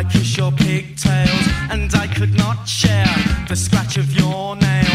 I kiss your pigtails, and I could not share the scratch of your nails.